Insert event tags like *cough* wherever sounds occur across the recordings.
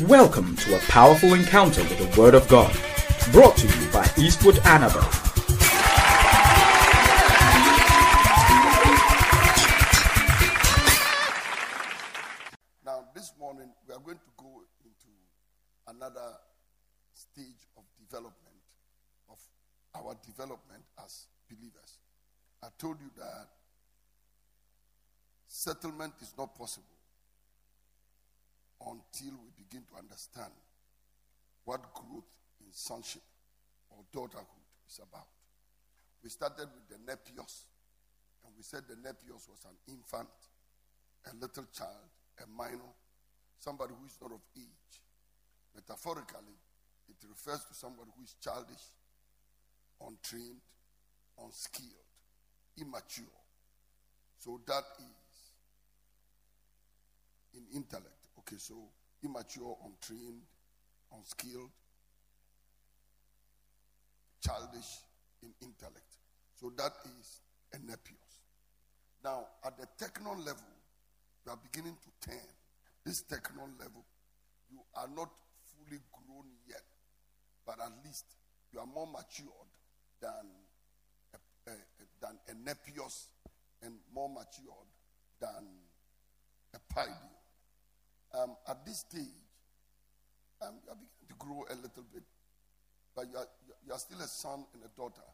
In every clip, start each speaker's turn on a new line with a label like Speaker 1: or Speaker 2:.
Speaker 1: Welcome to a powerful encounter with the Word of God, brought to you by Eastwood
Speaker 2: Anaba. Sonship or daughterhood is about. We started with the nepios, and we said the nepios was an infant, a little child, a minor, somebody who is not of age. Metaphorically, it refers to somebody who is childish, untrained, unskilled, immature. So that is in intellect. Okay, so immature, untrained, unskilled, childish in intellect. So that is a nepios. Now, at the technon level, you are beginning to turn. This technon level, you are not fully grown yet, but at least you are more matured than a, than a and more matured than a paidio. Um, at this stage, um, you are beginning to grow a little bit, but you are, you are still a son and a daughter,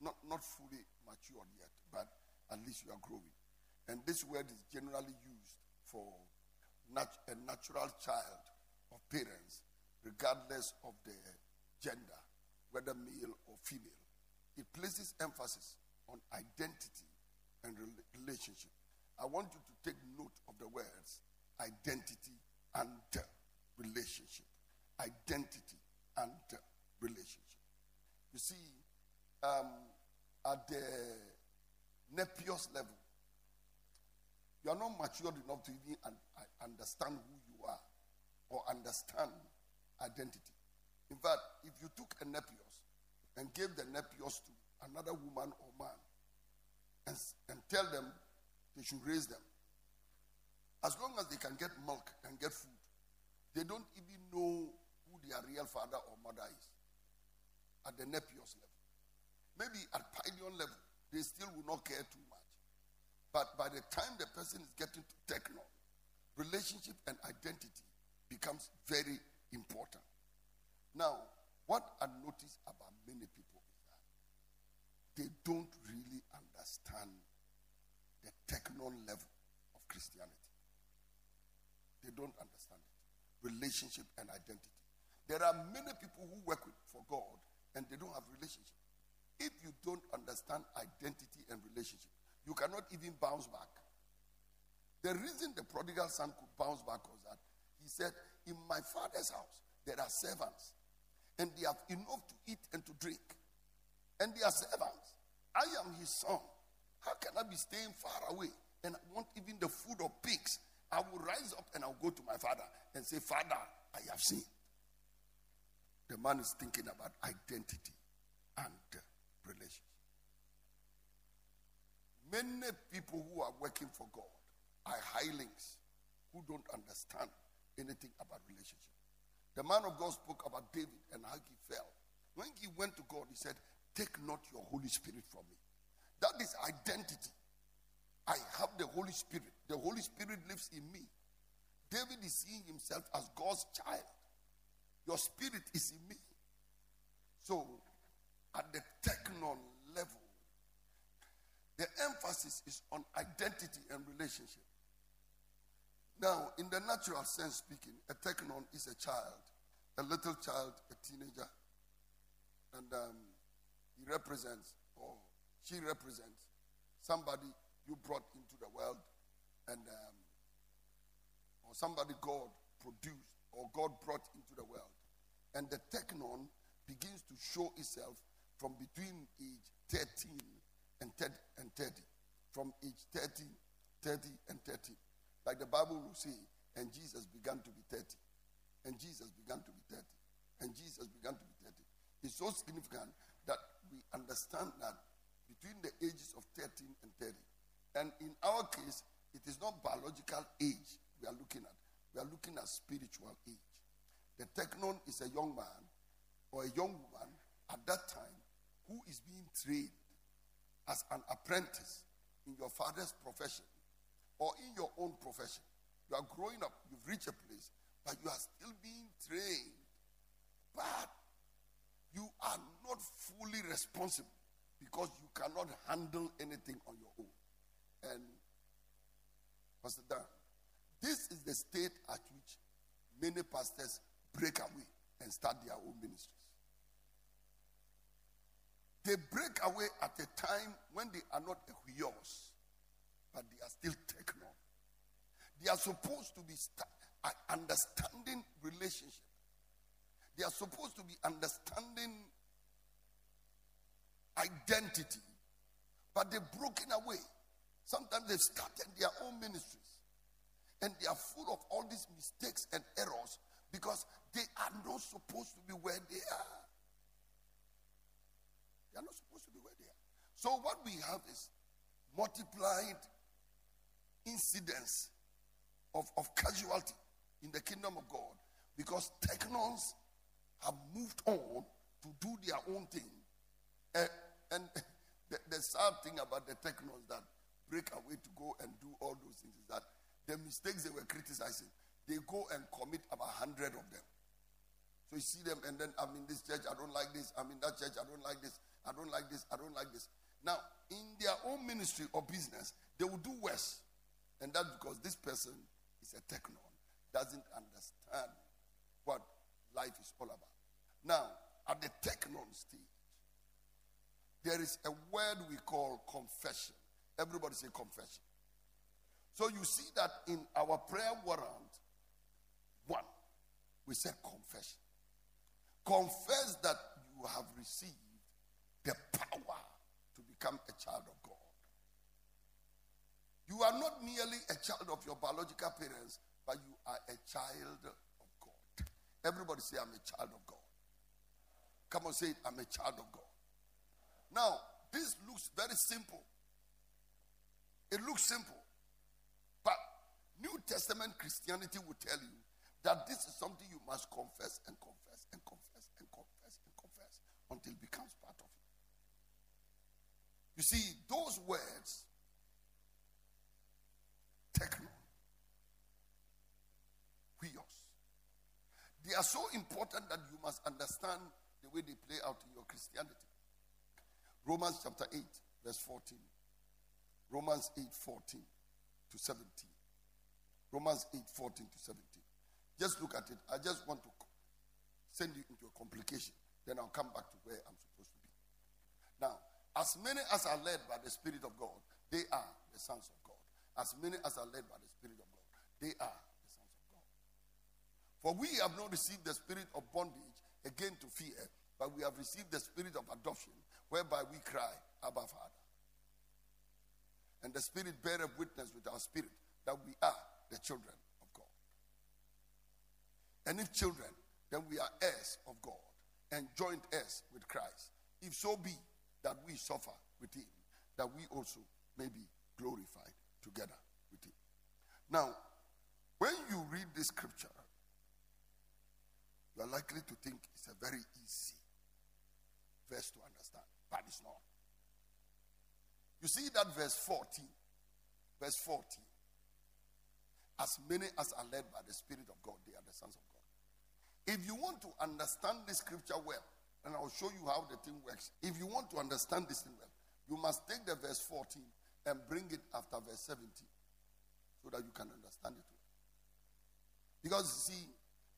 Speaker 2: not, not fully matured yet, but at least you are growing. And this word is generally used for nat- a natural child of parents, regardless of their gender, whether male or female. It places emphasis on identity and relationship. I want you to take note of the words identity and relationship. Identity and relationship. You see, um, at the nepios level, you are not matured enough to even understand who you are or understand identity. In fact, if you took a nepios and gave the nepios to another woman or man and, and tell them they should raise them, as long as they can get milk and get food, they don't even know who their real father or mother is at the nepios level. Maybe at paidion level, they still will not care too much. But by the time the person is getting to techno, relationship and identity becomes very important. Now, what I notice about many people is that they don't really understand the techno level of Christianity. They don't understand it. Relationship and identity. There are many people who work with, for God and they don't have relationship. If you don't understand identity and relationship, you cannot even bounce back. The reason the prodigal son could bounce back was that he said, In my father's house, there are servants, and they have enough to eat and to drink. And they are servants. I am his son. How can I be staying far away and I want even the food of pigs? I will rise up and I'll go to my father and say, Father, I have seen. The man is thinking about identity and uh, relationship. Many people who are working for God are hirelings who don't understand anything about relationship. The man of God spoke about David and how he fell. When he went to God, he said, Take not your Holy Spirit from me. That is identity. I have the Holy Spirit. The Holy Spirit lives in me. David is seeing himself as God's child. Your spirit is in me. So, at the technon level, the emphasis is on identity and relationship. Now, in the natural sense speaking, a technon is a child, a little child, a teenager, and um, he represents or she represents somebody you brought into the world and um, or somebody God produced or God brought into the world. And the technon begins to show itself from between age 13 and 30, and 30. From age 30, 30 and 30. Like the Bible will say, and Jesus began to be 30. And Jesus began to be 30. And Jesus began to be 30. It's so significant that we understand that between the ages of 13 and 30, and in our case, it is not biological age we are looking at. We are looking at spiritual age. The technon is a young man or a young woman at that time who is being trained as an apprentice in your father's profession or in your own profession. You are growing up, you've reached a place, but you are still being trained. But you are not fully responsible because you cannot handle anything on your own. And Pastor Dan, this is the state at which many pastors break away and start their own ministries. They break away at a time when they are not yours, but they are still techno. They are supposed to be st- uh, understanding relationship. They are supposed to be understanding identity, but they've broken away. Sometimes they've started their own ministries, and they are full of all these mistakes and errors because they are not supposed to be where they are. They are not supposed to be where they are. So, what we have is multiplied incidents of, of casualty in the kingdom of God because technons have moved on to do their own thing. Uh, and *laughs* the, the, sad thing about the technons that break away to go and do all those things is that the mistakes they were criticizing, they go and commit about 100 of them. So you see them, and then I'm in this church, I don't like this. I'm in that church, I don't like this. I don't like this. I don't like this. Now, in their own ministry or business, they will do worse. And that's because this person is a technon, doesn't understand what life is all about. Now, at the technon stage, there is a word we call confession. Everybody say confession. So you see that in our prayer warrant, one, we say confession. Confess that you have received the power to become a child of God. You are not merely a child of your biological parents, but you are a child of God. Everybody say, I'm a child of God. Come on, say it, I'm a child of God. Now, this looks very simple. It looks simple. But New Testament Christianity will tell you that this is something you must confess and confess and confess until it becomes part of you. You see, those words, techno, huios, they are so important that you must understand the way they play out in your Christianity. Romans chapter 8, verse 14. Romans 8, 14 to 17. Romans 8, 14 to 17. Just look at it. I just want to send you into a complication. Then I'll come back to where I'm supposed to be. Now, as many as are led by the Spirit of God, they are the sons of God. As many as are led by the Spirit of God, they are the sons of God. For we have not received the spirit of bondage again to fear, but we have received the spirit of adoption, whereby we cry, Abba, Father. And the Spirit beareth witness with our spirit that we are the children of God. And if children, then we are heirs of God and joint us with Christ. If so be that we suffer with him, that we also may be glorified together with him. Now, when you read this scripture, you are likely to think it's a very easy verse to understand, but it's not. You see that verse 14, verse 14. As many as are led by the Spirit of God, they are the sons of God. If you want to understand this scripture well, and I'll show you how the thing works. If you want to understand this thing well, you must take the verse 14 and bring it after verse 17 so that you can understand it. Because see,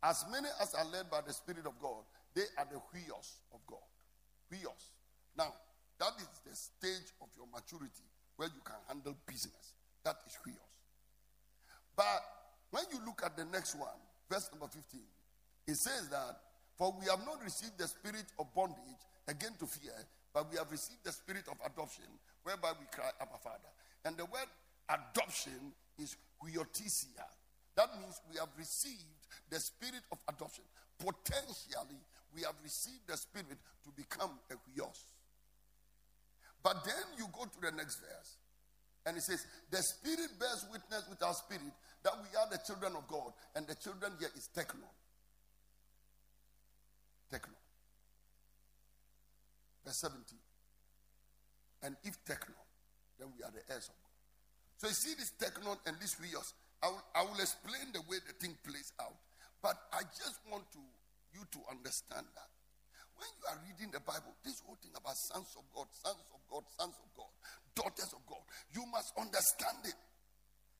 Speaker 2: as many as are led by the Spirit of God, they are the huios of God. Huios. Now, that is the stage of your maturity where you can handle business. That is huios. But when you look at the next one, verse number 15, it says that for we have not received the spirit of bondage again to fear, but we have received the spirit of adoption, whereby we cry, Abba Father. And the word adoption is huiothesia. That means we have received the spirit of adoption. Potentially, we have received the spirit to become a huios. But then you go to the next verse, and it says, The spirit bears witness with our spirit that we are the children of God, and the children here is technon. Techno. Verse 17. And if Techno, then we are the heirs of God. So you see this Techno and this Huios. I will, I will explain the way the thing plays out. But I just want to you to understand that when you are reading the Bible, this whole thing about sons of God, sons of God, sons of God, daughters of God, you must understand it.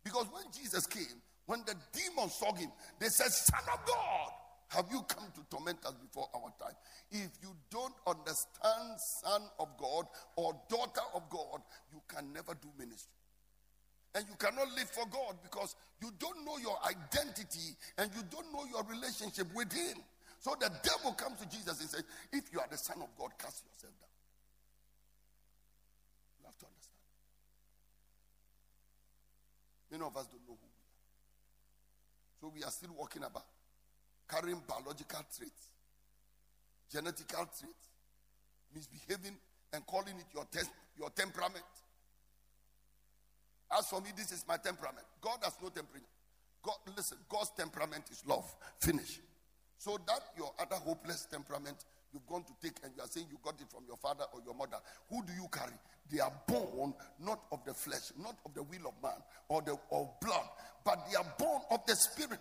Speaker 2: Because when Jesus came, when the demons saw him, they said, Son of God, have you come to torment us before our time? If you don't understand son of God or daughter of God, you can never do ministry. And you cannot live for God because you don't know your identity and you don't know your relationship with Him. So the devil comes to Jesus and says, If you are the Son of God, cast yourself down. You have to understand. Many of us don't know who we are. So we are still walking about, carrying biological traits, genetical traits, misbehaving and calling it your, test, your temperament. As for me, this is my temperament. God has no temperament. God, listen, God's temperament is love. Finish. So that your other hopeless temperament you've gone to take and you are saying you got it from your father or your mother. Who do you carry? They are born not of the flesh, not of the will of man or the of blood, but they are born of the spirit.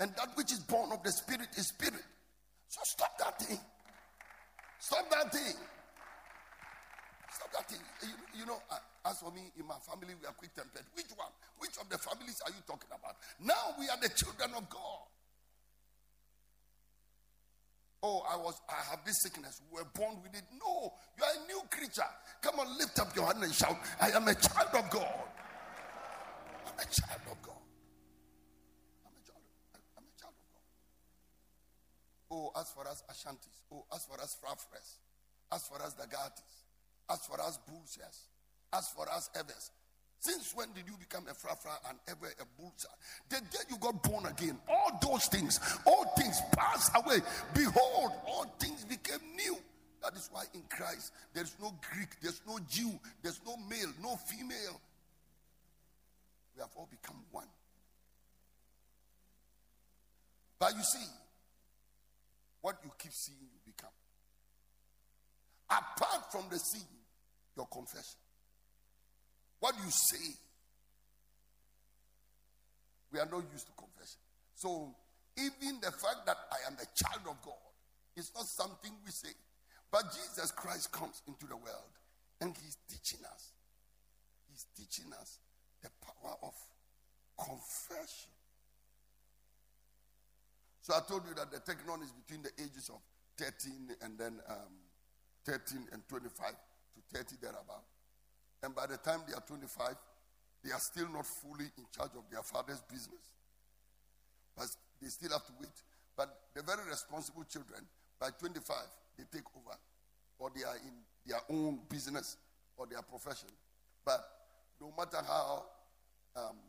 Speaker 2: And that which is born of the spirit is spirit. So stop that thing. Stop that thing. Stop that thing. You, you know, uh, as for me, in my family, we are quick tempered. Which one? Which of the families are you talking about? Now we are the children of God. Oh, I was, I have this sickness. We were born with it. No, you are a new creature. Come on, lift up your hand and shout, I am a child of God. I'm a child of God. I'm a child of, I'm a child of God. Oh, as for us Ashantis, oh, as for us Frafres, as for us Dagatis, as for us Bulsias, as for us Ewes, since when did you become a frafra and ever a bullseye? The day you got born again, all those things, all things passed away. Behold, all things became new. That is why in Christ there's no Greek, there's no Jew, there's no male, no female. We have all become one. But you see, what you keep seeing, you become. Apart from the seeing, your confession. What you say. We are not used to confession. So, even the fact that I am the child of God is not something we say. But Jesus Christ comes into the world and he's teaching us. He's teaching us the power of confession. So I told you that the technon is between the ages of 13 and then um, 13 and 25 to 30 thereabout. And by the time they are 25, they are still not fully in charge of their father's business. But they still have to wait. But the very responsible children, by 25, they take over. Or they are in their own business or their profession. But no matter how um,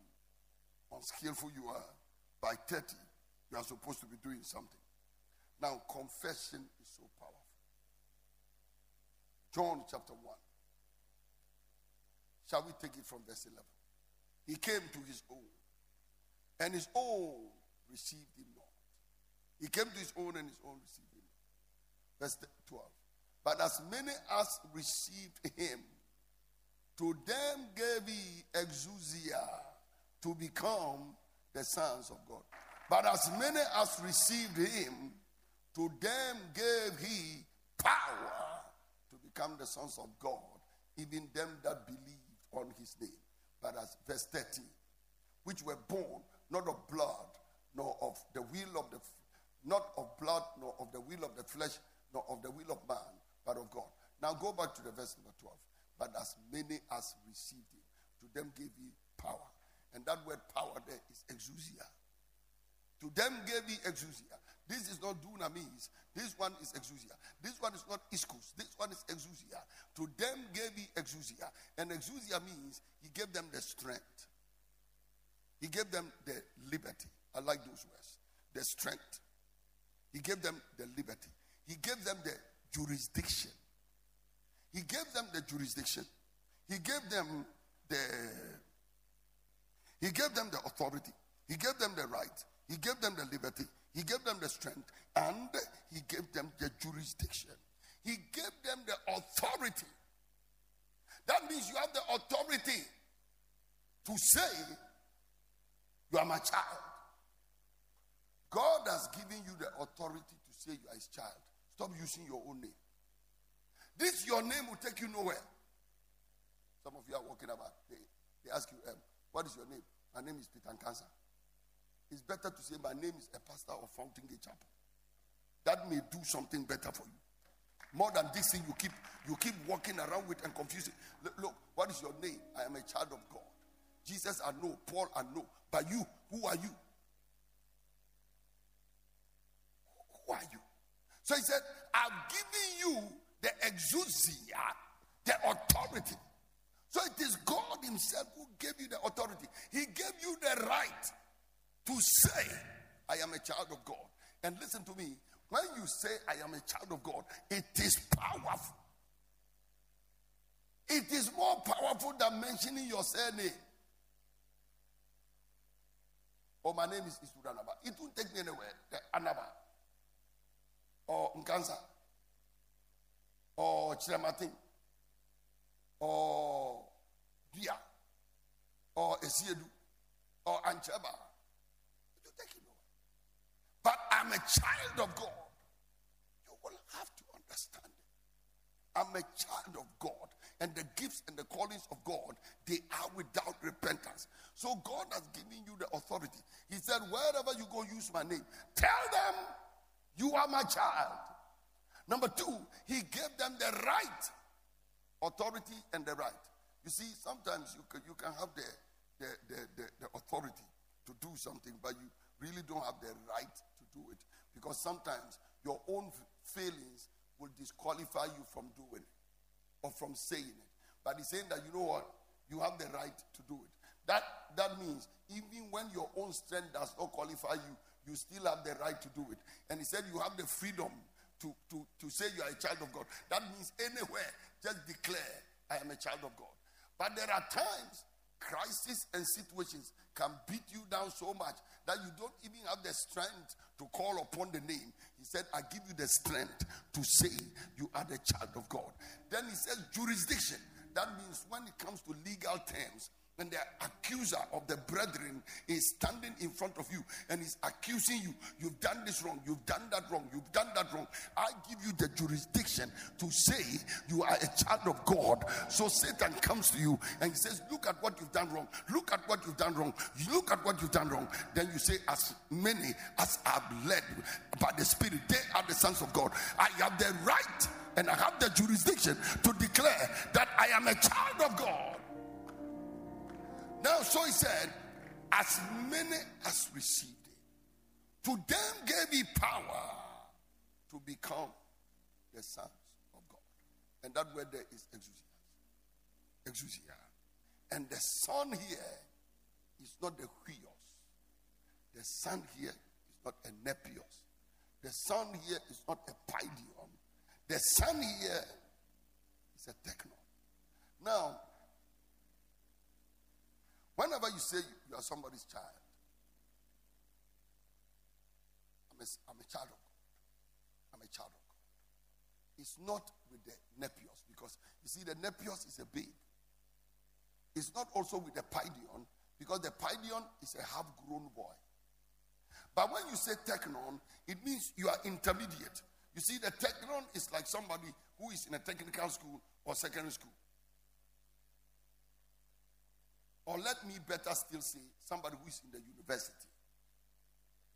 Speaker 2: unskillful you are, by 30, you are supposed to be doing something. Now, confession is so powerful. John chapter 1. Shall we take it from verse 11? He came to his own, and his own received him not. He came to his own, and his own received him. Verse 12. But as many as received him, to them gave he exousia to become the sons of God. But as many as received him, to them gave he power to become the sons of God, even them that believe on his name. But as verse 13, which were born not of blood, nor of the will of the not of blood, nor of the will of the flesh, nor of the will of man, but of God. Now go back to the verse number 12. But as many as received him, to them gave he power. And that word power there is exousia. To them gave he exousia. This is not dunamis. This one is exousia. This one is not ischus. This one is exousia. To them gave he exousia. And exousia means he gave them the strength. He gave them the liberty. I like those words. The strength. He gave them the liberty. He gave them the jurisdiction. He gave them the jurisdiction. He gave them the he gave them the authority. He gave them the right. He gave them the liberty, He gave them the strength, and He gave them the jurisdiction. He gave them the authority. That means you have the authority to say, You are my child. God has given you the authority to say you are his child. Stop using your own name. This your name will take you nowhere. Some of you are walking about. They, they ask you, um, what is your name? My name is Peter Cancer. It's better to say my name is a pastor of Fountain Gate Chapel. That may do something better for you. More than this thing you keep you keep walking around with and confusing. Look, look, what is your name? I am a child of God. Jesus, I know. Paul, I know. But you, who are you? Who are you? So he said, I've given you the exousia, the authority. So it is God Himself who gave you the authority. He gave you the right to say, I am a child of God. And listen to me, when you say, I am a child of God, it is powerful. It is more powerful than mentioning your surname. Oh, my name is Eastwood Anaba. It won't take me anywhere. The Anaba. Or Nkansa. Oh, or Chiramatin. Or oh, Dia. Or Esiedu. Or Ancheba. It will take you nowhere. But I'm a child of God. You will have to understand it. I'm a child of God and the gifts and the callings of God, they are without repentance. So God has given you the authority. He said, Wherever you go, use my name. Tell them you are my child. Number two, he gave them the right, authority, and the right. You see, sometimes you can, you can have the, the, the, the, the authority to do something, but you really don't have the right do it. Because sometimes your own feelings will disqualify you from doing it or from saying it. But he's saying that you know what? You have the right to do it. That that means even when your own strength does not qualify you, you still have the right to do it. And he said you have the freedom to, to, to say you are a child of God. That means anywhere, just declare, I am a child of God. But there are times, crises and situations can beat you down so much that you don't even have the strength to call upon the name. He said, I give you the strength to say you are the child of God. Then he says, jurisdiction. That means when it comes to legal terms, when the accuser of the brethren is standing in front of you and is accusing you, you've done this wrong, you've done that wrong, you've done that wrong. I give you the jurisdiction to say you are a child of God. So Satan comes to you and he says, Look at what you've done wrong, look at what you've done wrong, look at what you've done wrong. Then you say, As many as are led by the Spirit, they are the sons of God. I have the right and I have the jurisdiction to declare that I am a child of God. Now, so he said, as many as received it, to them gave he power to become the sons of God. And that word there is exousia. Exousia. And the son here is not the huios. The son here is not a nepios. The son here is not a paidion. The son here is a techno. Now, Whenever you say you are somebody's child, I'm a, I'm a child of God. I'm a child of God. It's not with the nepios because you see, the nepios is a babe. It's not also with the paidion because the paidion is a half grown boy. But when you say technon, it means you are intermediate. You see, the technon is like somebody who is in a technical school or secondary school. Or let me better still say, somebody who is in the university.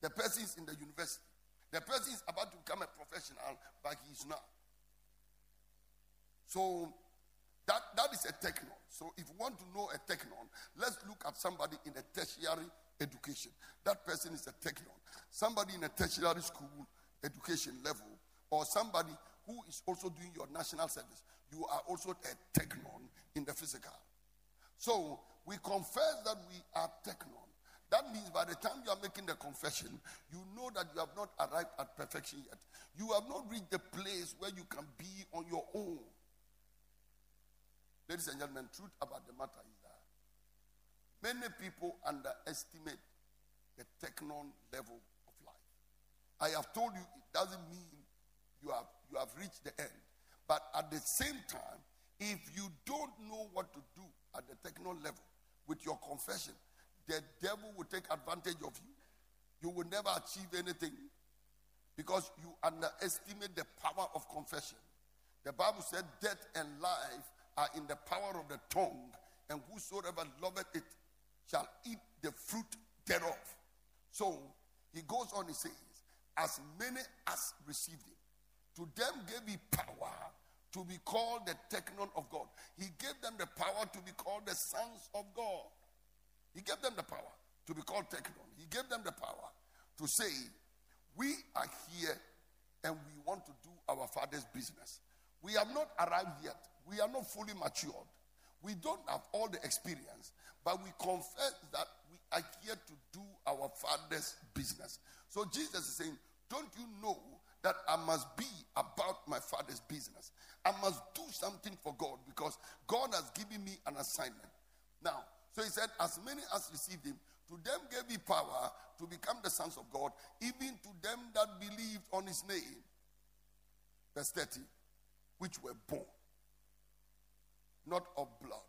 Speaker 2: The person is in the university. The person is about to become a professional, but he is not. So that, that is a technon. So if you want to know a technon, let's look at somebody in a tertiary education. That person is a technon. Somebody in a tertiary school education level, or somebody who is also doing your national service. You are also a technon in the physical. So we confess that we are technon. That means by the time you are making the confession, you know that you have not arrived at perfection yet. You have not reached the place where you can be on your own. Ladies and gentlemen, truth about the matter is that many people underestimate the technon level of life. I have told you it doesn't mean you have you have reached the end. But at the same time, if you don't know what to do at the techno level with your confession, the devil will take advantage of you. You will never achieve anything because you underestimate the power of confession. The Bible said, Death and life are in the power of the tongue, and whosoever loveth it shall eat the fruit thereof. So he goes on, he says, As many as received him, to them gave he power to be called the technon of God. He gave them the power to be called the sons of God. He gave them the power to be called technon. He gave them the power to say, We are here and we want to do our father's business. We have not arrived yet. We are not fully matured. We don't have all the experience, but we confess that we are here to do our father's business. So Jesus is saying, Don't you know that I must be about my father's business? I must do something for God because God has given me an assignment. Now, so he said, As many as received him, to them gave he power to become the sons of God, even to them that believed on his name. Verse 30, which were born, not of blood,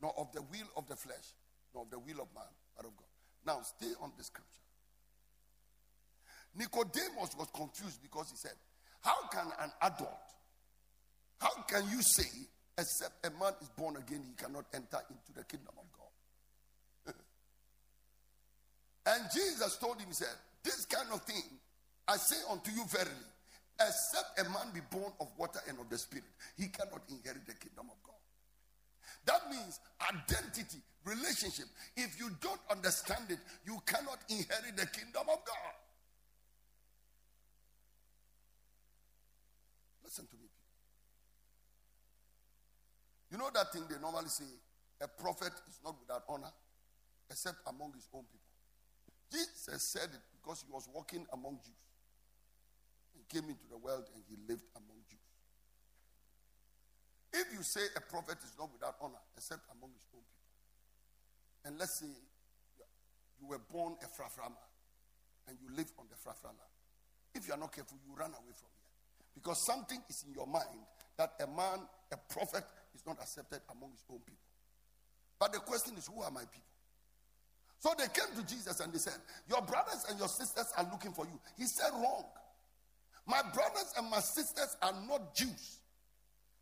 Speaker 2: nor of the will of the flesh, nor of the will of man, but of God. Now, stay on the scripture. Nicodemus was confused because he said, How can an adult, how can you say, except a man is born again, he cannot enter into the kingdom of God? *laughs* and Jesus told him, He said, This kind of thing I say unto you verily, except a man be born of water and of the spirit, he cannot inherit the kingdom of God. That means identity, relationship. If you don't understand it, you cannot inherit the kingdom of God. Listen to me. You know that thing they normally say a prophet is not without honor except among his own people. Jesus said it because he was walking among Jews. He came into the world and he lived among Jews. If you say a prophet is not without honor except among his own people, and let's say you were born a fraframa and you live on the fraframa, if you are not careful, you run away from here. Because something is in your mind that a man, a prophet, is not accepted among his own people. But the question is, who are my people? So they came to Jesus and they said, Your brothers and your sisters are looking for you. He said, Wrong. My brothers and my sisters are not Jews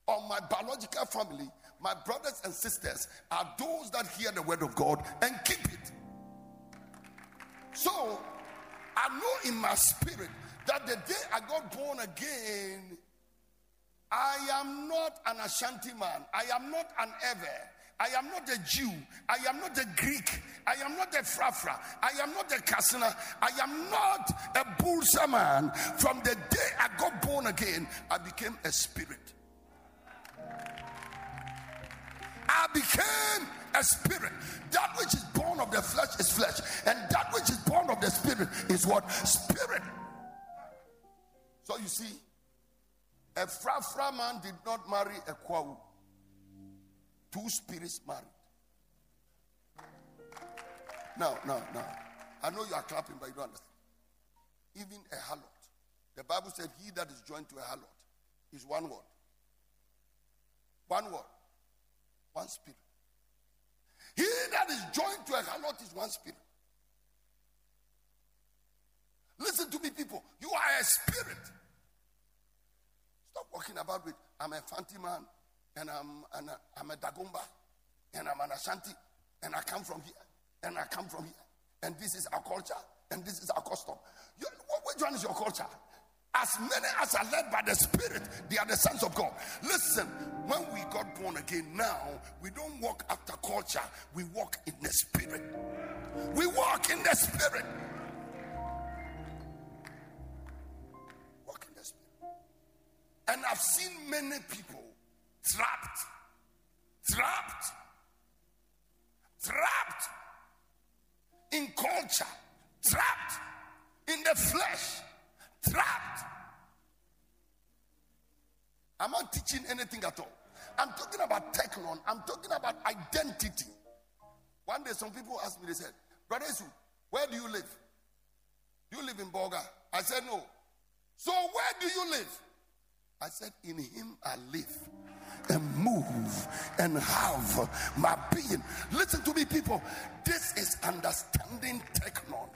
Speaker 2: or my biological family. My brothers and sisters are those that hear the word of God and keep it. So I know in my spirit that the day I got born again, I am not an Ashanti man. I am not an Ewe. I am not a Jew. I am not a Greek. I am not a Frafra. I am not a Kasana. I am not a Bulsa man. From the day I got born again, I became a spirit. I became a spirit. That which is born of the flesh is flesh, and that which is born of the spirit is what? Spirit. So you see, a frafra man did not marry a Kwahu. Two spirits married. Now, now, now. I know you are clapping, but you don't understand. Even a harlot. The Bible said, He that is joined to a harlot is one word. One word. One spirit. He that is joined to a harlot is one spirit. Listen to me, people. You are a spirit. About with I'm a Fanti man and I'm, and I'm a Dagomba and I'm an Ashanti and I come from here and I come from here and this is our culture and this is our custom. You, which one is your culture? As many as are led by the Spirit, they are the sons of God. Listen, when we got born again, now we don't walk after culture, we walk in the Spirit. We walk in the Spirit. And I've seen many people trapped, trapped, trapped in culture, trapped in the flesh trapped. I'm not teaching anything at all. I'm talking about technon. I'm talking about identity. One day, some people asked me, they said, Brother Isu, Where do you live? Do You live in Bolga. I said, No. So where do you live? I said, In him I live and move and have my being. Listen to me, people. This is understanding technon.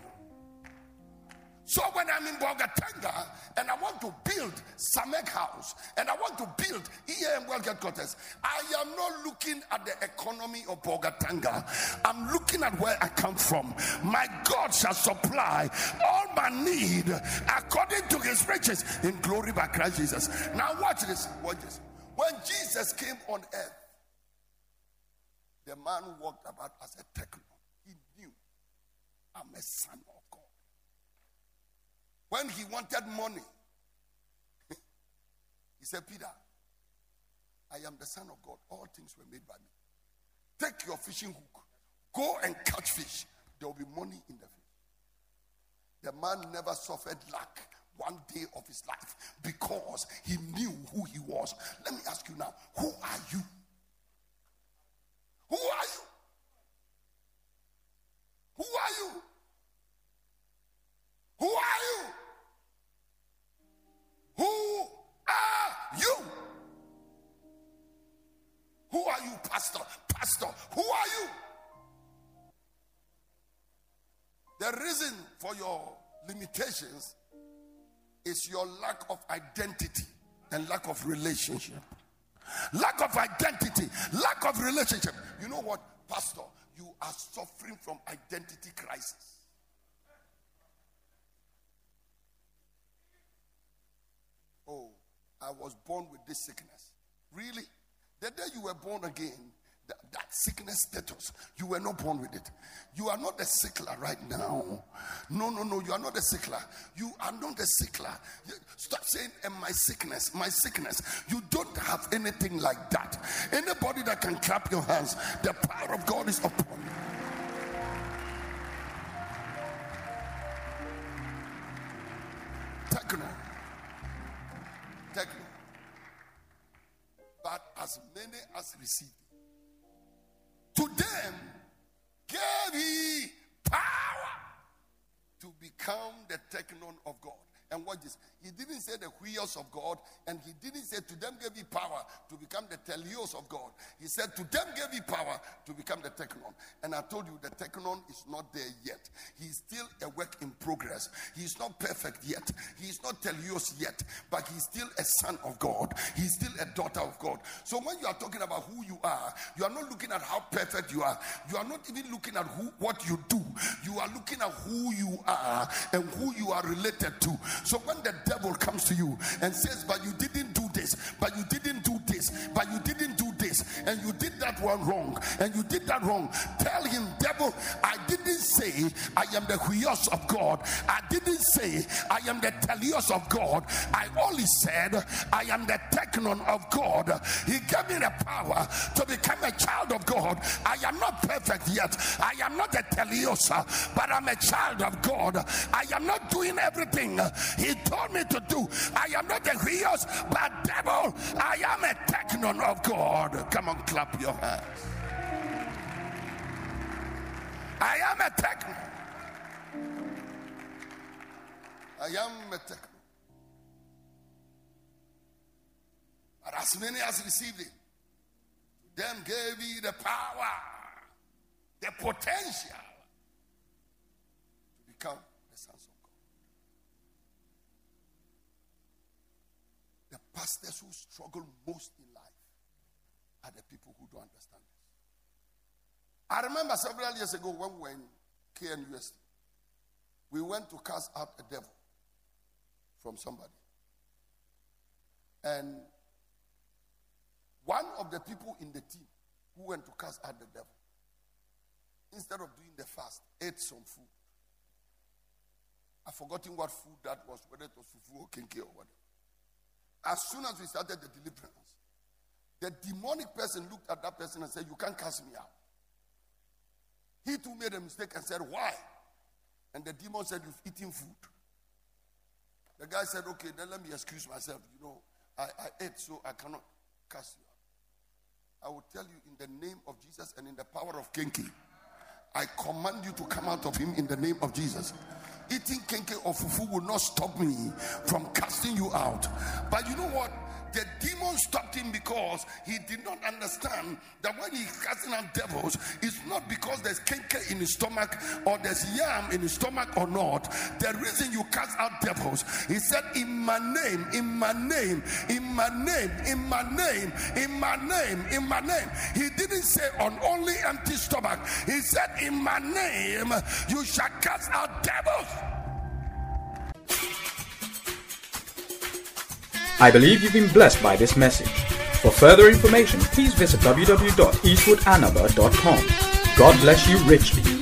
Speaker 2: So when I'm in Bolgatanga and I want to build Samek House and I want to build EAM World Headquarters, I am not looking at the economy of Bolgatanga. I'm looking at where I come from. My God shall supply all my need according to his riches in glory by Christ Jesus. Now watch this. Watch this. When Jesus came on earth, the man walked about as a techno. He knew I'm a son. When he wanted money, *laughs* he said, Peter, I am the Son of God. All things were made by me. Take your fishing hook, go and catch fish. There will be money in the fish. The man never suffered lack one day of his life because he knew who he was. Let me ask you now who are you? Limitations is your lack of identity and lack of relationship. Lack of identity, lack of relationship. You know what, Pastor? You are suffering from identity crisis. Oh, I was born with this sickness. Really? The day you were born again, that, that, sickness status, you were not born with it. You are not a sickler right now. No, no, no, you are not a sickler. You are not a sickler. Stop saying, and my sickness, my sickness. You don't have anything like that. Anybody that can clap your hands, the power of God is upon you. Techno. Techno. But as many as received the technon of God. And watch this. He didn't say the huios of God, and he didn't say to them gave he power to become the teleos of God. He said to them gave he power to become the technon. And I told you the technon is not there yet. He's still a work in progress. He's not perfect yet. He's not teleos yet, but he's still a son of God. He's still a daughter of God. So when you are talking about who you are, you are not looking at how perfect you are. You are not even looking at who what you do. You are looking at who you are and who you are related to. So when the devil comes to you and says, But you didn't do this, but you didn't do this, but you didn't do this, and you did that one wrong, and you did that wrong, tell him, Devil, I didn't say I am the huios of God. I didn't say I am the telios of God. I only said I am the technon of God. He gave me the power to become a child of God. I am not perfect yet. I am not a telios, but I'm a child of God. I am not doing everything he told me to do. I am not a huios, but devil, I am a technon of God. Come on, clap your hands. I am a techno. I am a techno. But as many as received it, them gave he the power, the potential to become the sons of God. The pastors who struggle most in life are the people who don't understand this. I remember several years ago when we were in KNUST, we went to cast out a devil from somebody. And one of the people in the team who went to cast out the devil, instead of doing the fast, ate some food. I've forgotten what food that was, whether it was fufu or kenke or whatever. As soon as we started the deliverance, the demonic person looked at that person and said, You can't cast me out. He too made a mistake and said, Why? And the demon said, You've eaten food. The guy said, Okay, then let me excuse myself. You know, I, I ate, so I cannot cast you out. I will tell you in the name of Jesus and in the power of Kenke, I command you to come out of him in the name of Jesus. Eating kenke or fufu will not stop me from casting you out. But you know what? The demon stopped him because he did not understand that when he's casting out devils, it's not because there's kenke in his stomach or there's yam in his stomach or not. The reason you cast out devils, he said, In my name, in my name, in my name, in my name, in my name, in my name. He didn't say on only empty stomach, he said, In my name, you shall cast out devils.
Speaker 1: I believe you've been blessed by this message. For further information, please visit www.eastwoodanaba.com. God bless you richly.